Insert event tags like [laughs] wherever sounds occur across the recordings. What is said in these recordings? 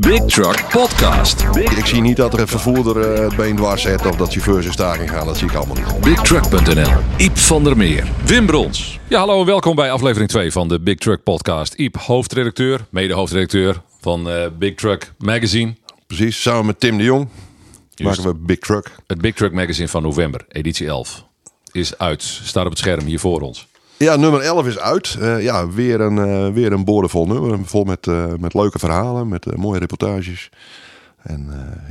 Big Truck Podcast. Ik zie niet dat er een vervoerder eh, het been dwars zet of dat chauffeurs in staking gaan. Dat zie ik allemaal niet. BigTruck.nl. Iep van der Meer. Wim Brons. Ja, hallo en welkom bij aflevering 2 van de Big Truck Podcast. Iep, hoofdredacteur, mede-hoofdredacteur van eh, Big Truck Magazine. Precies, samen met Tim de Jong maken we Big Truck. Het Big Truck Magazine van november, editie 11. Is uit, staat op het scherm hier voor ons. Ja, nummer 11 is uit. Eh, ja, weer een, eh, weer een boordevol nummer. Vol met, eh, met leuke verhalen, met mooie reportages. En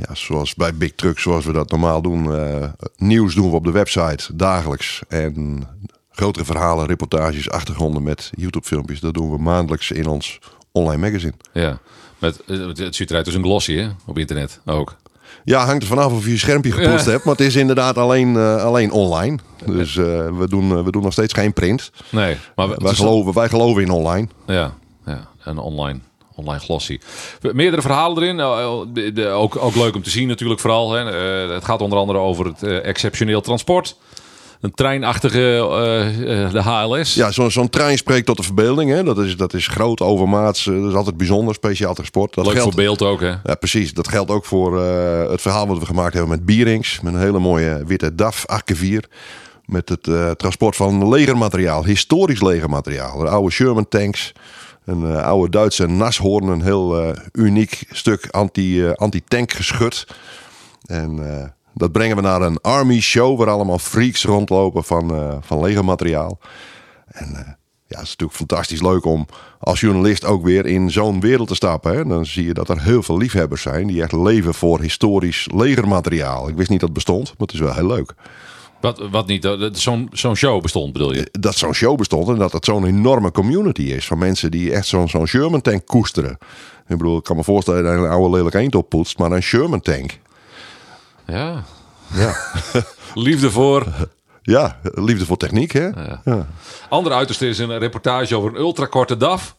ja, zoals bij Big Truck, zoals we dat normaal doen. nieuws doen we op de website dagelijks. En grotere verhalen, reportages, achtergronden met YouTube filmpjes. Dat doen we maandelijks in ons online magazine. Ja, met, het ziet eruit als een glossy hè, op internet ook. Ja, hangt er vanaf of je je schermpje gepoetst Ja. hebt. Maar het is inderdaad alleen, eh, alleen online. Dus eh, we, doen, eh, we doen nog steeds geen print. Nee, maar we- Wij geloven, wij geloven in online. Ja, ja een online, online glossy. Meerdere verhalen erin. Nou, de- ook, ook leuk om te zien natuurlijk vooral. Hè. Het gaat onder andere over het exceptioneel transport. Een treinachtige eh, de HLS. Ja, zo- zo'n trein spreekt tot de verbeelding. Hè? Dat, is, dat is groot, overmaats. eh, Dat is altijd bijzonder, speciaal transport. Dat leuk geldt, voor beeld ook hè. Ja, precies. Dat geldt ook voor het verhaal wat we gemaakt hebben met Bierings. Met een hele mooie witte DAF 8x4. Met het transport van legermateriaal. Historisch legermateriaal. De oude Sherman tanks. Een oude Duitse Nashorn. Een heel uniek stuk anti, anti-tank geschut. En dat brengen we naar een army show. Waar allemaal freaks rondlopen van, eh, van legermateriaal. En eh, ja, het is natuurlijk fantastisch leuk om als journalist ook weer in zo'n wereld te stappen. Hè. Dan zie je dat er heel veel liefhebbers zijn die echt leven voor historisch legermateriaal. Ik wist niet dat het bestond, maar het is wel heel leuk. Wat, wat niet, eh, zo'n zo'n show bestond bedoel je? Dat zo'n show bestond en dat het zo'n enorme community is van mensen die echt zo'n zo'n Sherman tank koesteren. Ik bedoel, ik kan me voorstellen dat je een oude lelijk eend oppoetst, maar een Sherman tank. Ja. Ja, [laughs] Liefde voor. ja liefde voor techniek hè. Ja, Andere uiterste is een reportage over een ultrakorte DAF.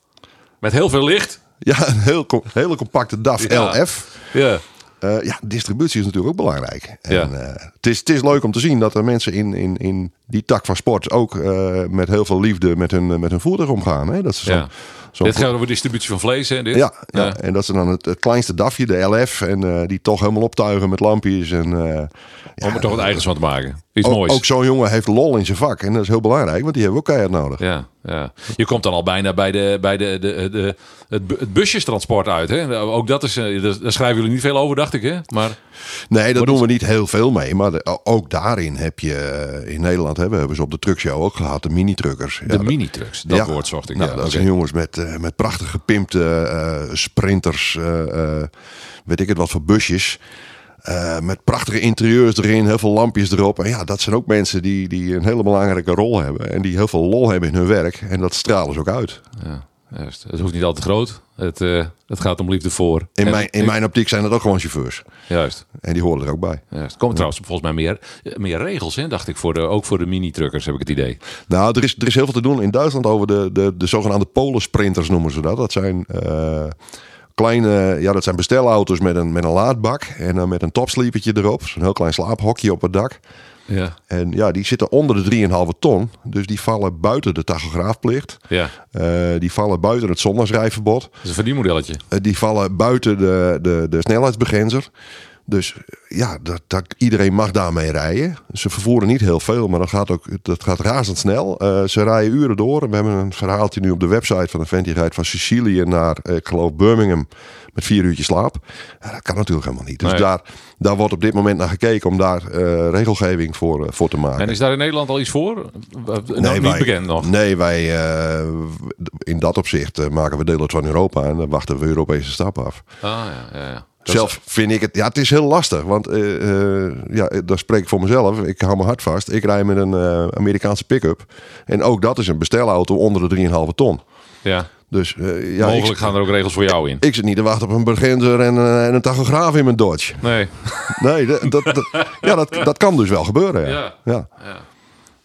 Met heel veel licht. ja een heel, hele compacte DAF Ja. LF. Ja. Eh, ja, distributie is natuurlijk ook belangrijk. Ja. En, eh, het, is, het is leuk om te zien dat er mensen in, in, in die tak van sport ook eh, met heel veel liefde met hun, met hun voertuig omgaan. Hè? Dat ze zo'n- ja. Dit gaat over distributie van vlees hè? Dit? ja, ja. en dat ze dan het, het kleinste DAFje, de LF, en eh, die toch helemaal optuigen met lampjes. En, eh, ja, Om er toch wat eigens van te maken. Iets ook, moois. ook zo'n jongen heeft lol in zijn vak. En dat is heel belangrijk, want die hebben we ook keihard nodig. Ja, ja. Je komt dan al bijna bij, de, bij de, de, de, het, bu- het busjestransport uit. Hè? Ook dat is, eh, daar schrijven jullie niet veel over, dacht ik. Hè? Maar Nee, daar doen we niet heel veel mee. Maar de- ook daarin heb je in Nederland hebben, hebben ze op de truckshow ook gehad, de mini-truckers. de Ja, mini-trucks, dat woord zocht ik. Nou, ja, dat zijn jongens met, eh, met prachtig gepimpte eh, sprinters, eh, weet ik het wat voor busjes. Met prachtige interieurs erin, heel veel lampjes erop. En ja, dat zijn ook mensen die, die een hele belangrijke rol hebben. En die heel veel lol hebben in hun werk. En dat stralen ze ook uit. Ja, juist. Het hoeft niet altijd groot. Het, eh, het gaat om liefde voor. In, En- mijn, in mijn optiek zijn dat ook gewoon chauffeurs. Juist. En die horen er ook bij. juist. Komen trouwens volgens mij meer, eh, meer regels, hè, dacht ik. Voor de, ook voor de mini-truckers heb ik het idee. Nou, er is, er is heel veel te doen in Duitsland over de, de, de zogenaamde polensprinters noemen ze dat. Dat zijn eh, kleine, ja, dat zijn bestelauto's met een, met een laadbak en dan met een topsleepertje erop. Zo'n heel klein slaaphokje op het dak. Ja. En ja, die zitten onder de 3,5 ton. Dus die vallen buiten de tachograafplicht. Ja, Eh, die vallen buiten het zondagsrijverbod. dat is een verdienmodelletje. Eh, die vallen buiten de, de, de snelheidsbegrenzer. Dus ja, dat, dat, iedereen mag daarmee rijden. Ze vervoeren niet heel veel, maar dat gaat, ook, dat gaat razendsnel. Eh ze rijden uren door. We hebben een verhaaltje nu op de website van de vent die rijdt van Sicilië naar, eh, ik geloof, Birmingham. Met vier uurtjes slaap. Ja, dat kan natuurlijk helemaal niet. Dus Nee. daar, daar wordt op dit moment naar gekeken om daar eh, regelgeving voor, voor te maken. En is daar in Nederland al iets voor? Uh, nou, niet wij, bekend nog. Nee, wij in dat opzicht maken we deel uit van Europa en dan wachten we Europese stappen af. Ah, ja, ja, ja. Zelf vind ik het, ja, het is heel lastig, want eh, eh, ja, daar spreek ik voor mezelf. Ik hou mijn hart vast. Ik rij met een eh, Amerikaanse pick-up en ook dat is een bestelauto onder de 3,5 ton. ja. Dus ja, Mogelijk ik, gaan er ook regels voor jou in. ik zit niet te wachten op een begrenzer en, en een tachograaf in mijn Dodge. Nee. [laughs] Nee, dat, dat, dat- ja, dat, dat kan dus wel gebeuren. Ja. Ja. Ja. Ja.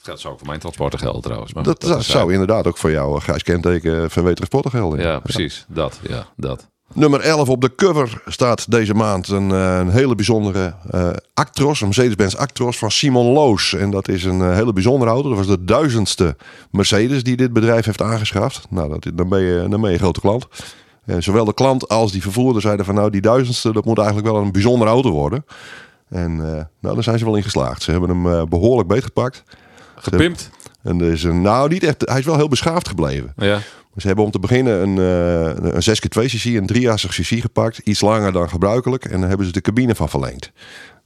Dat zou ook voor mijn transporten gelden trouwens. Maar Dat, dat zou- inderdaad ook voor jou, grijs kenteken, VW Transporter gelden. Ja, precies. Dat. Ja, dat. Nummer 11 op de cover staat deze maand een, eh, een hele bijzondere eh, Actros, een Mercedes-Benz Actros van Simon Loos. En dat is een eh, hele bijzondere auto. Dat was de duizendste Mercedes die dit bedrijf heeft aangeschaft. Nou, dat, dan, ben je, dan ben je een grote klant. En zowel de klant als die vervoerder zeiden van nou die duizendste dat moet eigenlijk wel een bijzondere auto worden. En uh, nou daar zijn ze wel in geslaagd. Ze hebben hem uh, behoorlijk beetgepakt. Gepimpt? En is een, nou niet echt, hij is wel heel beschaafd gebleven. Ja. Ze hebben om te beginnen een, uh, een 6x2 cc, een 3 cc gepakt. Iets langer dan gebruikelijk. En daar hebben ze de cabine van verlengd.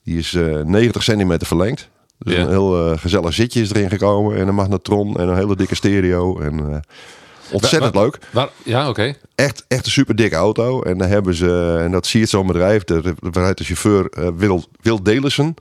Die is 90 centimeter verlengd. Dus Ja. een heel gezellig zitje is erin gekomen. En een magnetron en een hele dikke stereo. En ontzettend Waar- leuk. Waar, ja, oké. Echt, echt een super dikke auto. En daar hebben ze, en dat zie je zo'n bedrijf, de, de, rijdt de chauffeur eh, Wil, Wil Delissen.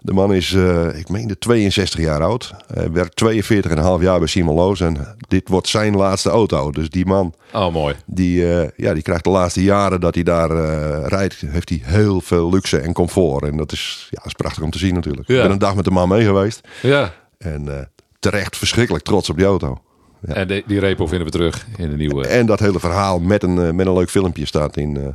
De man is, eh, ik meen, de 62 jaar oud. Hij werkt 42,5 jaar bij Simon Loos. En dit wordt zijn laatste auto. Dus die man, Oh, mooi. die, eh, ja, die krijgt de laatste jaren dat hij daar eh, rijdt, heeft hij heel veel luxe en comfort. En dat is, ja, is prachtig om te zien natuurlijk. Ja. Ik ben een dag met de man mee geweest. Ja. En terecht verschrikkelijk trots op die auto. Ja. En die, die repo vinden we terug in de nieuwe, En dat hele verhaal met een, eh, met een leuk filmpje staat in eh,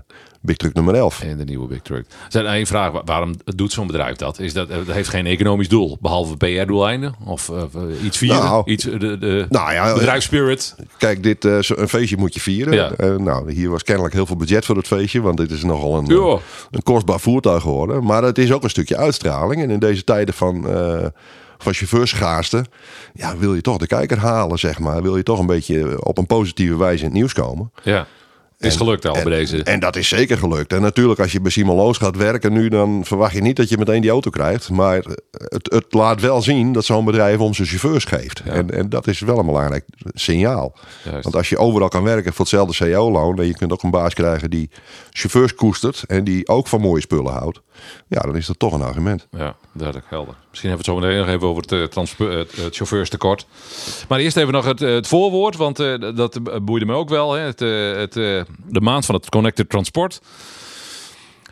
Big Truck nummer 11. in de nieuwe Big Truck. Er zijn één vraag. wa- Waarom doet zo'n bedrijf dat? Is dat het heeft geen economisch doel, behalve PR-doeleinden? Of eh, iets vieren? Nou. iets, de, de Nou ja, bedrijfsspirit? Kijk, dit, eh, zo- een feestje moet je vieren. Ja. Eh, nou, hier was kennelijk heel veel budget voor het feestje. Want dit is nogal een, eh, een kostbaar voertuig geworden. Maar het is ook een stukje uitstraling. En in deze tijden van, eh van chauffeurschaarste... Ja, wil je toch de kijker halen, zeg maar. Wil je toch een beetje op een positieve wijze in het nieuws komen. Ja. Is gelukt al en, bij deze. En dat is zeker gelukt. En natuurlijk, als je bij Simon Loos gaat werken nu, dan verwacht je niet dat je meteen die auto krijgt. Maar het, het laat wel zien dat zo'n bedrijf om zijn chauffeurs geeft. Ja. En, en dat is wel een belangrijk signaal. Juist. Want als je overal kan werken voor hetzelfde CO-loon, en je kunt ook een baas krijgen die chauffeurs koestert en die ook van mooie spullen houdt, ja, dan is dat toch een argument. Ja, duidelijk helder. Misschien hebben we het zo meteen nog even over het, eh, transpe- het, het chauffeurstekort. Maar eerst even nog het, eh, het voorwoord, want eh, dat eh, boeide me ook wel. Hè. Het, eh, het, eh, de maand van het Connected Transport.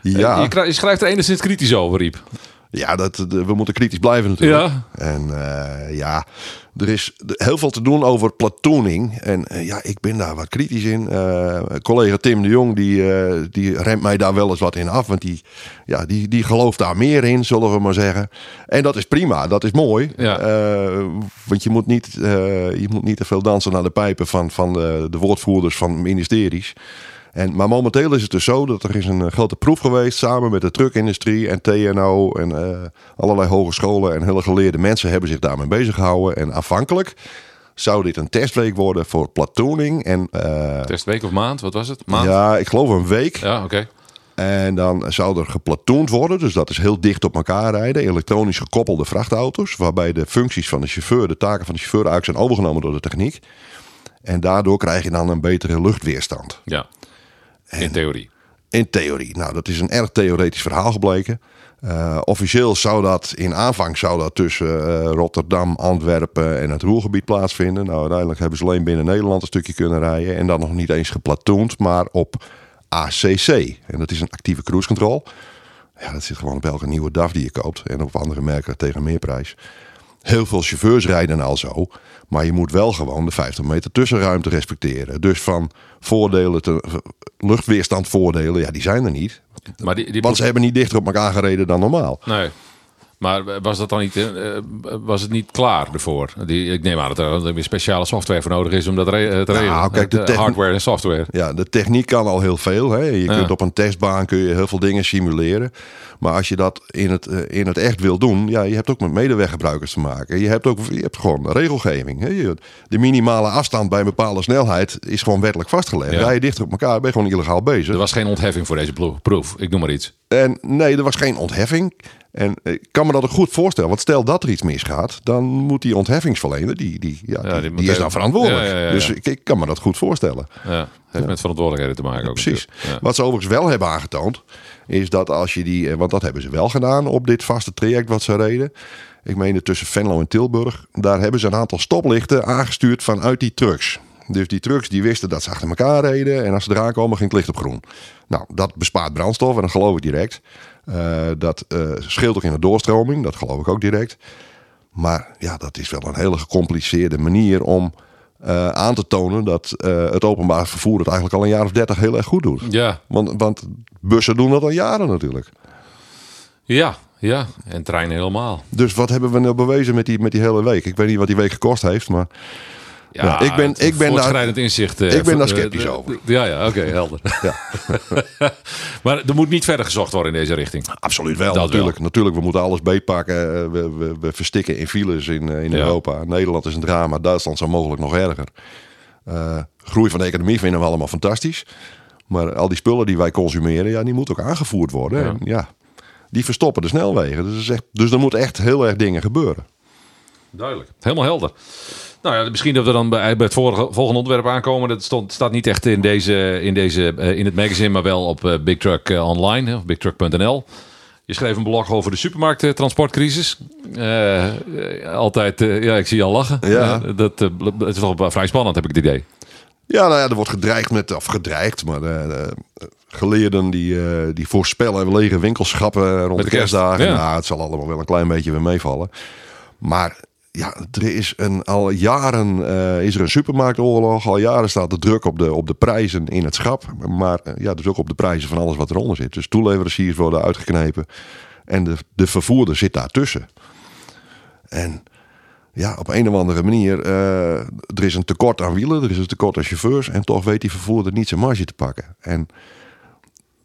Ja, Je, je schrijft er enigszins kritisch over, Riep. Ja dat, we moeten kritisch blijven natuurlijk. Ja. En eh, ja, er is heel veel te doen over platooning. En eh, ja, ik ben daar wat kritisch in. Eh, collega Tim de Jong, die, die remt mij daar wel eens wat in af. Want die, ja, die, die gelooft daar meer in, zullen we maar zeggen. En dat is prima, dat is mooi. Ja. Want je moet, niet, je moet niet te veel dansen naar de pijpen van, van de, de woordvoerders van ministeries. En, maar momenteel is het dus zo dat er is een eh, grote proef geweest samen met de truckindustrie en TNO en eh, allerlei hogescholen en hele geleerde mensen hebben zich daarmee bezig gehouden. En afhankelijk zou dit een testweek worden voor platooning en eh, Testweek of maand, wat was het? Maand? ja, ik geloof een week. Ja, oké. En dan zou er geplatoond worden, dus dat is heel dicht op elkaar rijden. Elektronisch gekoppelde vrachtauto's, waarbij de functies van de chauffeur, de taken van de chauffeur eigenlijk zijn overgenomen door de techniek. En daardoor krijg je dan een betere luchtweerstand. Ja. In theorie. In theorie. Nou, dat is een erg theoretisch verhaal gebleken. Eh, officieel zou dat in aanvang zou dat tussen eh, Rotterdam, Antwerpen en het Roergebied plaatsvinden. Nou, uiteindelijk hebben ze alleen binnen Nederland een stukje kunnen rijden. En dan nog niet eens geplatoond, maar op ACC. En dat is een actieve cruise control. Ja, dat zit gewoon op elke nieuwe DAF die je koopt. En op andere merken tegen meerprijs. Heel veel chauffeurs rijden al zo. Maar je moet wel gewoon de 50 meter tussenruimte respecteren. Dus van voordelen, te, luchtweerstandvoordelen, ja, die zijn er niet. Maar die, die Want ze hebben niet dichter op elkaar gereden dan normaal. Nee. Maar was dat dan niet, eh, eh, was het niet klaar ervoor? Die, ik neem aan dat er weer speciale software voor nodig is om dat re- te regelen. Nou, kijk, de Eh, hardware en software. Ja, de techniek kan al heel veel. Hè. Je Ja. kunt op een testbaan kun je heel veel dingen simuleren. Maar als je dat in het, eh, in het echt wil doen, ja, je hebt ook met medeweggebruikers te maken. Je hebt ook je hebt gewoon regelgeving. Hè. De minimale afstand bij een bepaalde snelheid is gewoon wettelijk vastgelegd. Ja. Rij je dichter op elkaar, ben je gewoon illegaal bezig. Er was geen ontheffing voor deze proef. Ik noem maar iets. En nee, er was geen ontheffing. En ik kan me dat ook goed voorstellen. Want stel dat er iets misgaat, dan moet die ontheffingsverlener, die, die, ja, Ja, die, die moet die is dan verantwoordelijk. Ja, ja. Dus ik, ik kan me dat goed voorstellen. Ja, heeft met verantwoordelijkheden te maken ook. Precies. Wat ze overigens wel hebben aangetoond, is dat als je die, eh, want dat hebben ze wel gedaan op dit vaste traject wat ze reden. Ik meen tussen Venlo en Tilburg. Daar hebben ze een aantal stoplichten aangestuurd vanuit die trucks. Dus die trucks die wisten dat ze achter elkaar reden. En als ze eraan komen, ging het licht op groen. Nou, dat bespaart brandstof en dat geloof ik direct. Eh, dat eh, scheelt ook in de doorstroming. Dat geloof ik ook direct. Maar ja, dat is wel een hele gecompliceerde manier om eh, aan te tonen dat het openbaar vervoer het eigenlijk al een jaar of dertig heel erg goed doet. Ja, Want, want bussen doen dat al jaren natuurlijk. ja, ja. En treinen helemaal. Dus wat hebben we nou bewezen met die, met die hele week? Ik weet niet wat die week gekost heeft, maar Ja, ik ben- het ik ben daar- inzicht. eh, ik ben daar eh, sceptisch over. Ja, ja, oké, helder. [laughs] Ja. [laughs] maar er moet niet verder gezocht worden in deze richting. Absoluut wel, Dat natuurlijk. Natuurlijk, we moeten alles beetpakken. Eh, We, we, we verstikken in files in, in. Europa. Nederland is een drama, Duitsland zo mogelijk nog erger. Eh, groei van de economie vinden we allemaal fantastisch. Maar al die spullen die wij consumeren, ja, die moeten ook aangevoerd worden. Ja. En ja, die verstoppen de snelwegen. Dus, het is echt, dus er moeten echt heel erg dingen gebeuren. Duidelijk. Helemaal helder. Nou ja, misschien dat we dan bij, het vorige, volgende onderwerp aankomen. Dat stond, staat niet echt in, deze, in, deze, eh, in het magazine, maar wel op eh, Big Truck eh, Online, of bigtruck.nl. Je schreef een blog over de supermarkttransportcrisis. Eh, altijd, ja, ik zie je al lachen. Ja. Dat, het is toch wel vrij spannend, heb ik het idee. Ja, nou ja, er wordt gedreigd met, of gedreigd, maar de, de geleerden die, die voorspellen lege winkelschappen rond Met de de kerst, kerstdagen. ja. Nou, het zal allemaal wel een klein beetje weer meevallen. Maar ja, er is een, al jaren eh, is er een supermarktoorlog. Al jaren staat de druk op de, op de prijzen in het schap. Maar eh, ja, dus ook op de prijzen van alles wat eronder zit. Dus toeleveranciers worden uitgeknepen. En de, de vervoerder zit daartussen. En ja, op een of andere manier, eh, er is een tekort aan wielen, er is een tekort aan chauffeurs. En toch weet die vervoerder niet zijn marge te pakken. En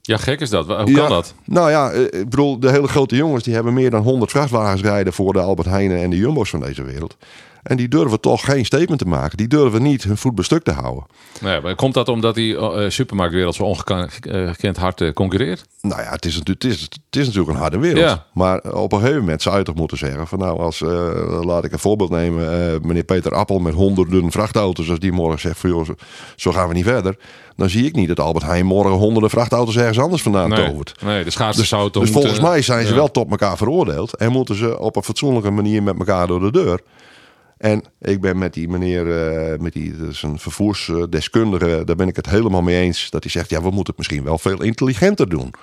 Ja, gek is dat. Hoe ja, kan dat? Nou ja, eh, ik bedoel, de hele grote jongens die hebben meer dan 100 vrachtwagens rijden voor de Albert Heijnen en de Jumbo's van deze wereld. En die durven toch geen statement te maken. Die durven niet hun voet bij stuk te houden. Nee, maar komt dat omdat die eh, supermarktwereld zo ongekend hard eh, concurreert? Nou ja, het is, natuurlijk, het is, het is natuurlijk een harde wereld. Ja. Maar op een gegeven moment zou je toch moeten zeggen: van nou, als, eh, laat ik een voorbeeld nemen. eh, meneer Peter Appel met honderden vrachtauto's. Als die morgen zegt: van, joh, zo, gaan we niet verder. Dan zie ik niet dat Albert Heijn morgen honderden vrachtauto's ergens anders vandaan Nee, tovert. nee de schaarste Dus, zou dus moeten- volgens mij zijn ze ja. wel tot elkaar veroordeeld. En moeten ze op een fatsoenlijke manier met elkaar door de deur. En ik ben met die meneer, eh, met die, dat is een vervoersdeskundige, daar ben ik het helemaal mee eens. Dat hij zegt, ja, we moeten het misschien wel veel intelligenter doen.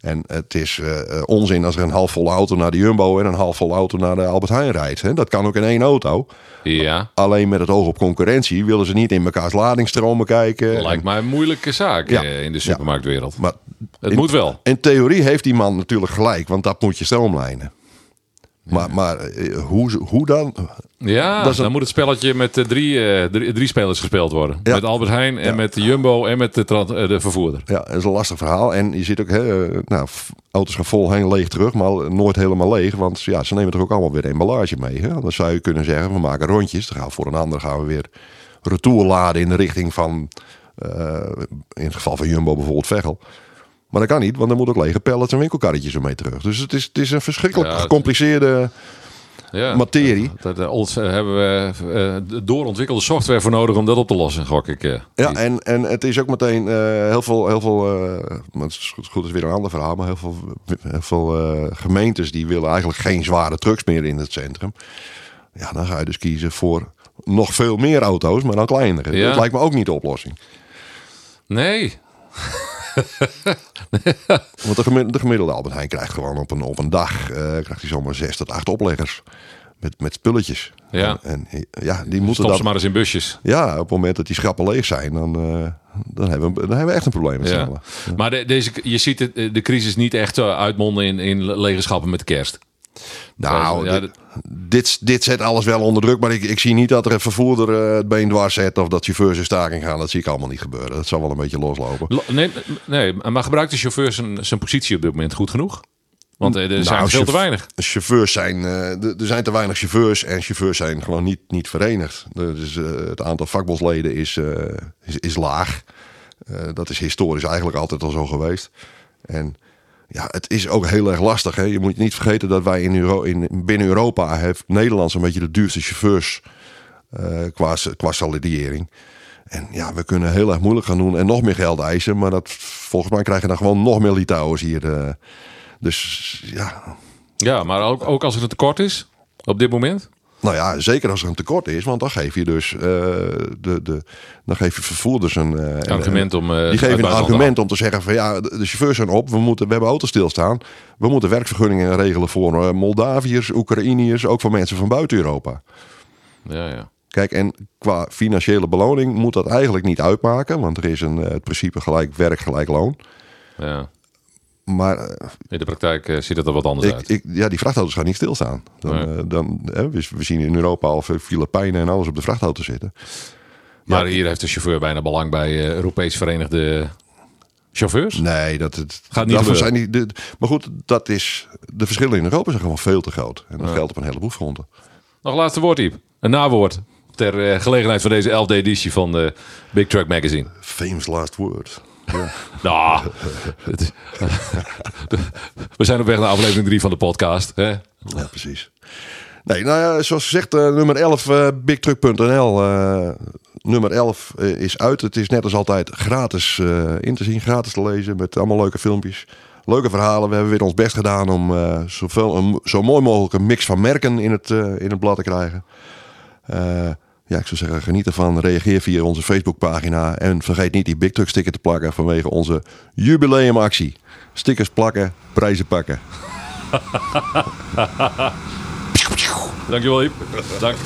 En het is eh, eh, onzin als er een halfvolle auto naar de Jumbo en een halfvolle auto naar de Albert Heijn rijdt. Hè. Dat kan ook in één auto. Ja, Alleen met het oog op concurrentie willen ze niet in mekaars ladingsstromen kijken. lijkt mij een moeilijke zaak Ja. in de supermarktwereld. Maar Het in- moet wel. In theorie heeft die man natuurlijk gelijk, want dat moet je stroomlijnen. Maar, maar eh, hoe, hoe dan? Ja, een- dan moet het spelletje met eh, drie, eh, drie, drie spelers gespeeld worden. Ja. Met Albert Heijn en Ja. met de Jumbo en met de, de vervoerder. Ja, dat is een lastig verhaal. En je ziet ook, hè, nou, auto's gaan vol heen leeg terug, maar nooit helemaal leeg. Want ja, ze nemen toch ook allemaal weer emballage mee. Hè? Dan zou je kunnen zeggen, we maken rondjes. Dan gaan we voor een ander gaan we weer retour laden in de richting van, in het geval van Jumbo bijvoorbeeld Veghel. Maar dat kan niet, want er moet ook lege pallets en winkelkarretjes ermee terug. Dus het is, het is een verschrikkelijk Ja, gecompliceerde Ja. materie. Daar ons, eh, hebben we eh, de doorontwikkelde software voor nodig om dat op te lossen, gok ik. eh. Ja, en, en het is ook meteen eh, heel veel, heel veel eh, het is goed, is weer een ander verhaal, maar heel veel, heel veel eh, gemeentes die willen eigenlijk geen zware trucks meer in het centrum. Ja, dan ga je dus kiezen voor nog veel meer auto's, maar dan kleinere. Ja. Dat lijkt me ook niet de oplossing. Nee, [laughs] Want de gemiddelde, de gemiddelde Albert Heijn krijgt gewoon op een, op een dag, eh, krijgt hij zomaar zes tot acht opleggers met, met spulletjes. Ja. En, en ja, die moeten stop dat... ze maar eens in busjes. Ja, op het moment dat die schappen leeg zijn, dan, eh, dan, hebben, we, dan hebben we echt een probleem met z'n Ja. Maar de, deze, je ziet het, de crisis niet echt uitmonden in, in lege schappen met de kerst. Nou, Ja, dit, dit, dit zet alles wel onder druk. Maar ik, ik zie niet dat er een vervoerder eh, het been dwars zet. Of dat chauffeurs in staking gaan. Dat zie ik allemaal niet gebeuren. Dat zal wel een beetje loslopen. Lo- Nee, nee, maar gebruikt de chauffeur zijn, zijn positie op dit moment goed genoeg? Want eh, er zijn Nou, veel te weinig. Chauffeurs zijn, eh, er zijn te weinig chauffeurs. En chauffeurs zijn gewoon niet, niet verenigd. Dus, het aantal vakbondsleden is, is, is laag. Dat is historisch eigenlijk altijd al zo geweest. En ja, het is ook heel erg lastig. Hè? Je moet niet vergeten dat wij in, Euro in binnen Europa heeft Nederland zo'n beetje de duurste chauffeurs eh, qua, qua salariering. En ja, we kunnen heel erg moeilijk gaan doen en nog meer geld eisen. Maar dat, volgens mij krijgen dan gewoon nog meer Litouwers hier. eh. dus ja, Ja, maar ook, ook als er een tekort is op dit moment. Nou ja, zeker als er een tekort is. Want dan geef je dus eh, de, de, dan geef je vervoerders een, eh, een- Argument om. eh, Die geven een argument om te zeggen van ja, de chauffeurs zijn op, we, moeten, we hebben auto's stilstaan. We moeten werkvergunningen regelen voor Moldaviërs, Oekraïniërs, ook voor mensen van buiten Europa. Ja, ja. Kijk, en qua financiële beloning moet dat eigenlijk niet uitmaken, want er is een, het principe gelijk werk, gelijk loon. ja. Maar eh, In de praktijk eh, ziet het er wat anders ik, uit. ik, ja, die vrachtauto's gaan niet stilstaan. Dan, Nee. eh, dan, hè, we, we zien in Europa al veel Filipijnen en alles op de vrachtauto zitten. maar hier heeft de chauffeur bijna belang bij Europees Verenigde Chauffeurs. Nee, dat het Gaat niet zijn die, de, Maar goed, dat is, de verschillen in Europa zijn gewoon veel te groot. En dat Ja. geldt op een heleboel fronten. Nog een laatste woord, Iep. Een nawoord ter gelegenheid van deze 11e editie van de Big Truck Magazine. Famous last word. Ja. Nou, [laughs] we zijn op weg naar aflevering 3 van de podcast. Hè? Ja, precies. Nee, nou ja, zoals gezegd, eh, nummer 11, eh bigtruck.nl. eh, nummer 11 eh, is uit. Het is net als altijd gratis in te zien, gratis te lezen met allemaal leuke filmpjes. Leuke verhalen. We hebben weer ons best gedaan om zoveel, een, zo mooi mogelijk een mix van merken in het, in het blad te krijgen. Ja, ik zou zeggen, geniet ervan. Reageer via onze Facebookpagina. En vergeet niet die Big Truck sticker te plakken vanwege onze jubileumactie. Stickers plakken, prijzen pakken. [laughs] Dankjewel, Iep. Dank.